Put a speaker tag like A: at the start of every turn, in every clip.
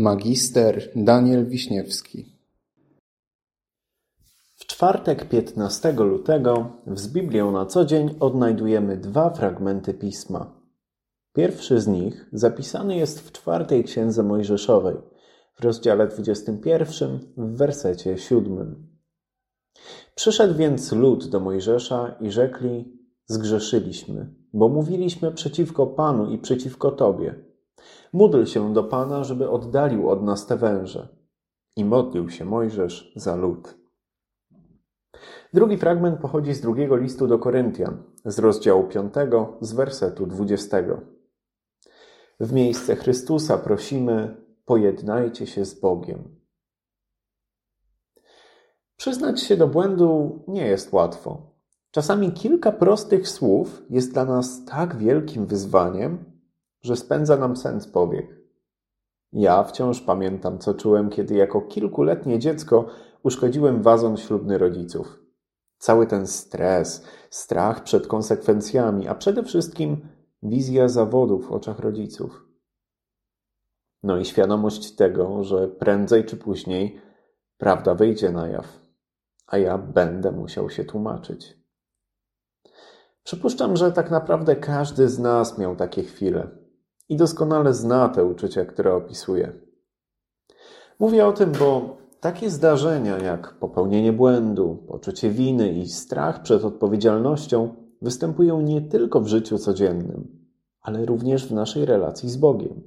A: Magister Daniel Wiśniewski
B: W czwartek 15 lutego z Biblią na co dzień odnajdujemy dwa fragmenty Pisma. Pierwszy z nich zapisany jest w czwartej księdze Mojżeszowej, w rozdziale 21, w wersecie 7. Przyszedł więc lud do Mojżesza i rzekli: Zgrzeszyliśmy, bo mówiliśmy przeciwko Panu i przeciwko Tobie. Módl się do Pana, żeby oddalił od nas te węże. I modlił się Mojżesz za lud. Drugi fragment pochodzi z drugiego listu do Koryntian, z rozdziału 5, z wersetu 20. W miejsce Chrystusa prosimy: pojednajcie się z Bogiem. Przyznać się do błędu nie jest łatwo. Czasami kilka prostych słów jest dla nas tak wielkim wyzwaniem, że spędza nam sen z powiek. Ja wciąż pamiętam, co czułem, kiedy jako kilkuletnie dziecko uszkodziłem wazon ślubny rodziców. Cały ten stres, strach przed konsekwencjami, a przede wszystkim wizja zawodu w oczach rodziców. No i świadomość tego, że prędzej czy później prawda wyjdzie na jaw, a ja będę musiał się tłumaczyć. Przypuszczam, że tak naprawdę każdy z nas miał takie chwile i doskonale zna te uczucia, które opisuje. Mówię o tym, bo takie zdarzenia jak popełnienie błędu, poczucie winy i strach przed odpowiedzialnością występują nie tylko w życiu codziennym, ale również w naszej relacji z Bogiem.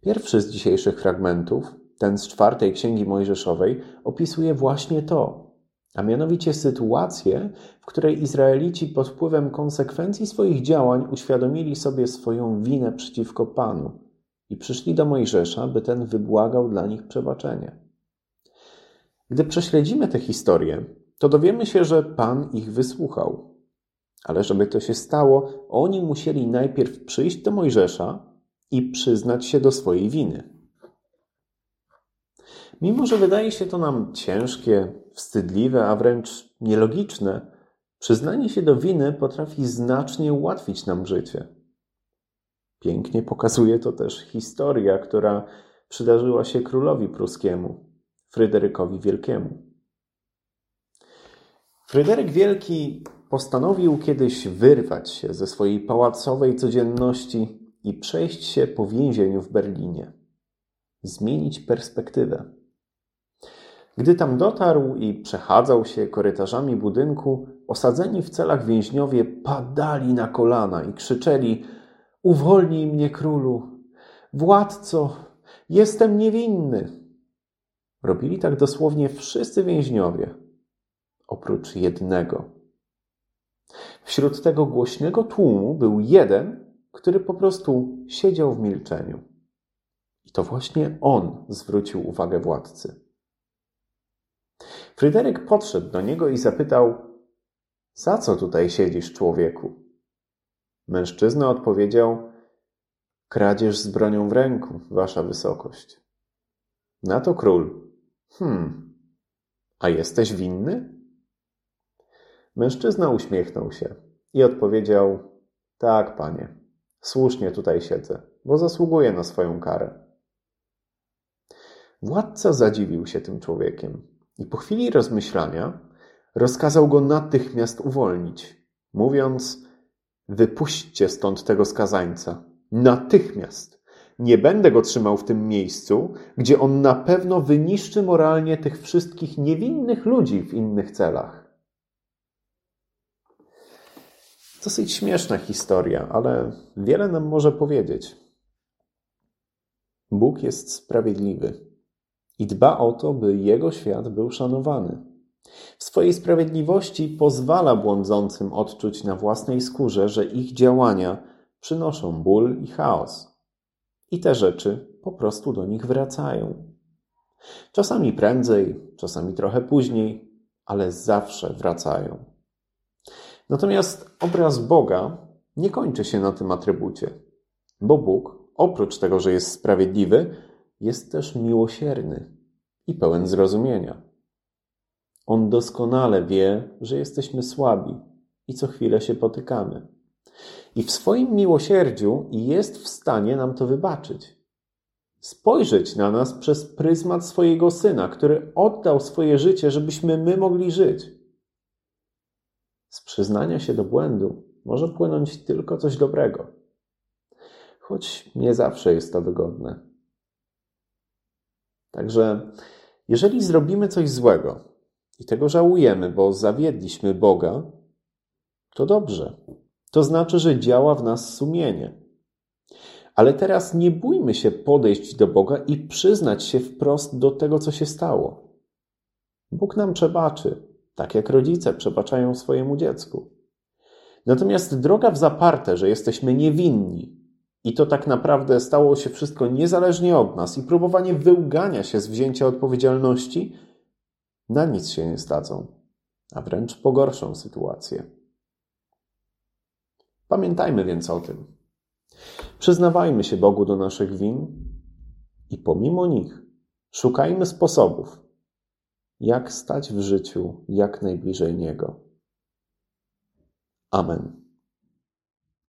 B: Pierwszy z dzisiejszych fragmentów, ten z czwartej księgi Mojżeszowej, opisuje właśnie to, a mianowicie sytuację, w której Izraelici pod wpływem konsekwencji swoich działań uświadomili sobie swoją winę przeciwko Panu i przyszli do Mojżesza, by ten wybłagał dla nich przebaczenie. Gdy prześledzimy tę historię, to dowiemy się, że Pan ich wysłuchał. Ale żeby to się stało, oni musieli najpierw przyjść do Mojżesza i przyznać się do swojej winy. Mimo, że wydaje się to nam ciężkie, wstydliwe, a wręcz nielogiczne, przyznanie się do winy potrafi znacznie ułatwić nam życie. Pięknie pokazuje to też historia, która przydarzyła się królowi pruskiemu, Fryderykowi Wielkiemu. Fryderyk Wielki postanowił kiedyś wyrwać się ze swojej pałacowej codzienności i przejść się po więzieniu w Berlinie. Zmienić perspektywę. Gdy tam dotarł i przechadzał się korytarzami budynku, osadzeni w celach więźniowie padali na kolana i krzyczeli: Uwolnij mnie, królu! Władco! Jestem niewinny! Robili tak dosłownie wszyscy więźniowie, oprócz jednego. Wśród tego głośnego tłumu był jeden, który po prostu siedział w milczeniu. I to właśnie on zwrócił uwagę władcy. Fryderyk podszedł do niego i zapytał: Za co tutaj siedzisz, człowieku? Mężczyzna odpowiedział: Kradzież z bronią w ręku, wasza wysokość. Na to król: Hmm, a jesteś winny? Mężczyzna uśmiechnął się i odpowiedział: Tak, panie, słusznie tutaj siedzę, bo zasługuję na swoją karę. Władca zadziwił się tym człowiekiem i po chwili rozmyślania rozkazał go natychmiast uwolnić, mówiąc: Wypuśćcie stąd tego skazańca. Natychmiast. Nie będę go trzymał w tym miejscu, gdzie on na pewno wyniszczy moralnie tych wszystkich niewinnych ludzi w innych celach. Dosyć śmieszna historia, ale wiele nam może powiedzieć. Bóg jest sprawiedliwy i dba o to, by jego świat był szanowany. W swojej sprawiedliwości pozwala błądzącym odczuć na własnej skórze, że ich działania przynoszą ból i chaos. I te rzeczy po prostu do nich wracają. Czasami prędzej, czasami trochę później, ale zawsze wracają. Natomiast obraz Boga nie kończy się na tym atrybucie, bo Bóg, oprócz tego, że jest sprawiedliwy, jest też miłosierny i pełen zrozumienia. On doskonale wie, że jesteśmy słabi i co chwilę się potykamy. I w swoim miłosierdziu jest w stanie nam to wybaczyć. spojrzeć na nas przez pryzmat swojego syna, który oddał swoje życie, żebyśmy my mogli żyć. Z przyznania się do błędu może płynąć tylko coś dobrego, choć nie zawsze jest to wygodne. Także, jeżeli zrobimy coś złego i tego żałujemy, bo zawiedliśmy Boga, to dobrze. To znaczy, że działa w nas sumienie. Ale teraz nie bójmy się podejść do Boga i przyznać się wprost do tego, co się stało. Bóg nam przebaczy, tak jak rodzice przebaczają swojemu dziecku. Natomiast droga w zaparte, że jesteśmy niewinni i to tak naprawdę stało się wszystko niezależnie od nas i próbowanie wyłgania się z wzięcia odpowiedzialności, na nic się nie stadzą, a wręcz pogorszą sytuację. Pamiętajmy więc o tym. Przyznawajmy się Bogu do naszych win i pomimo nich szukajmy sposobów, jak stać w życiu jak najbliżej Niego. Amen.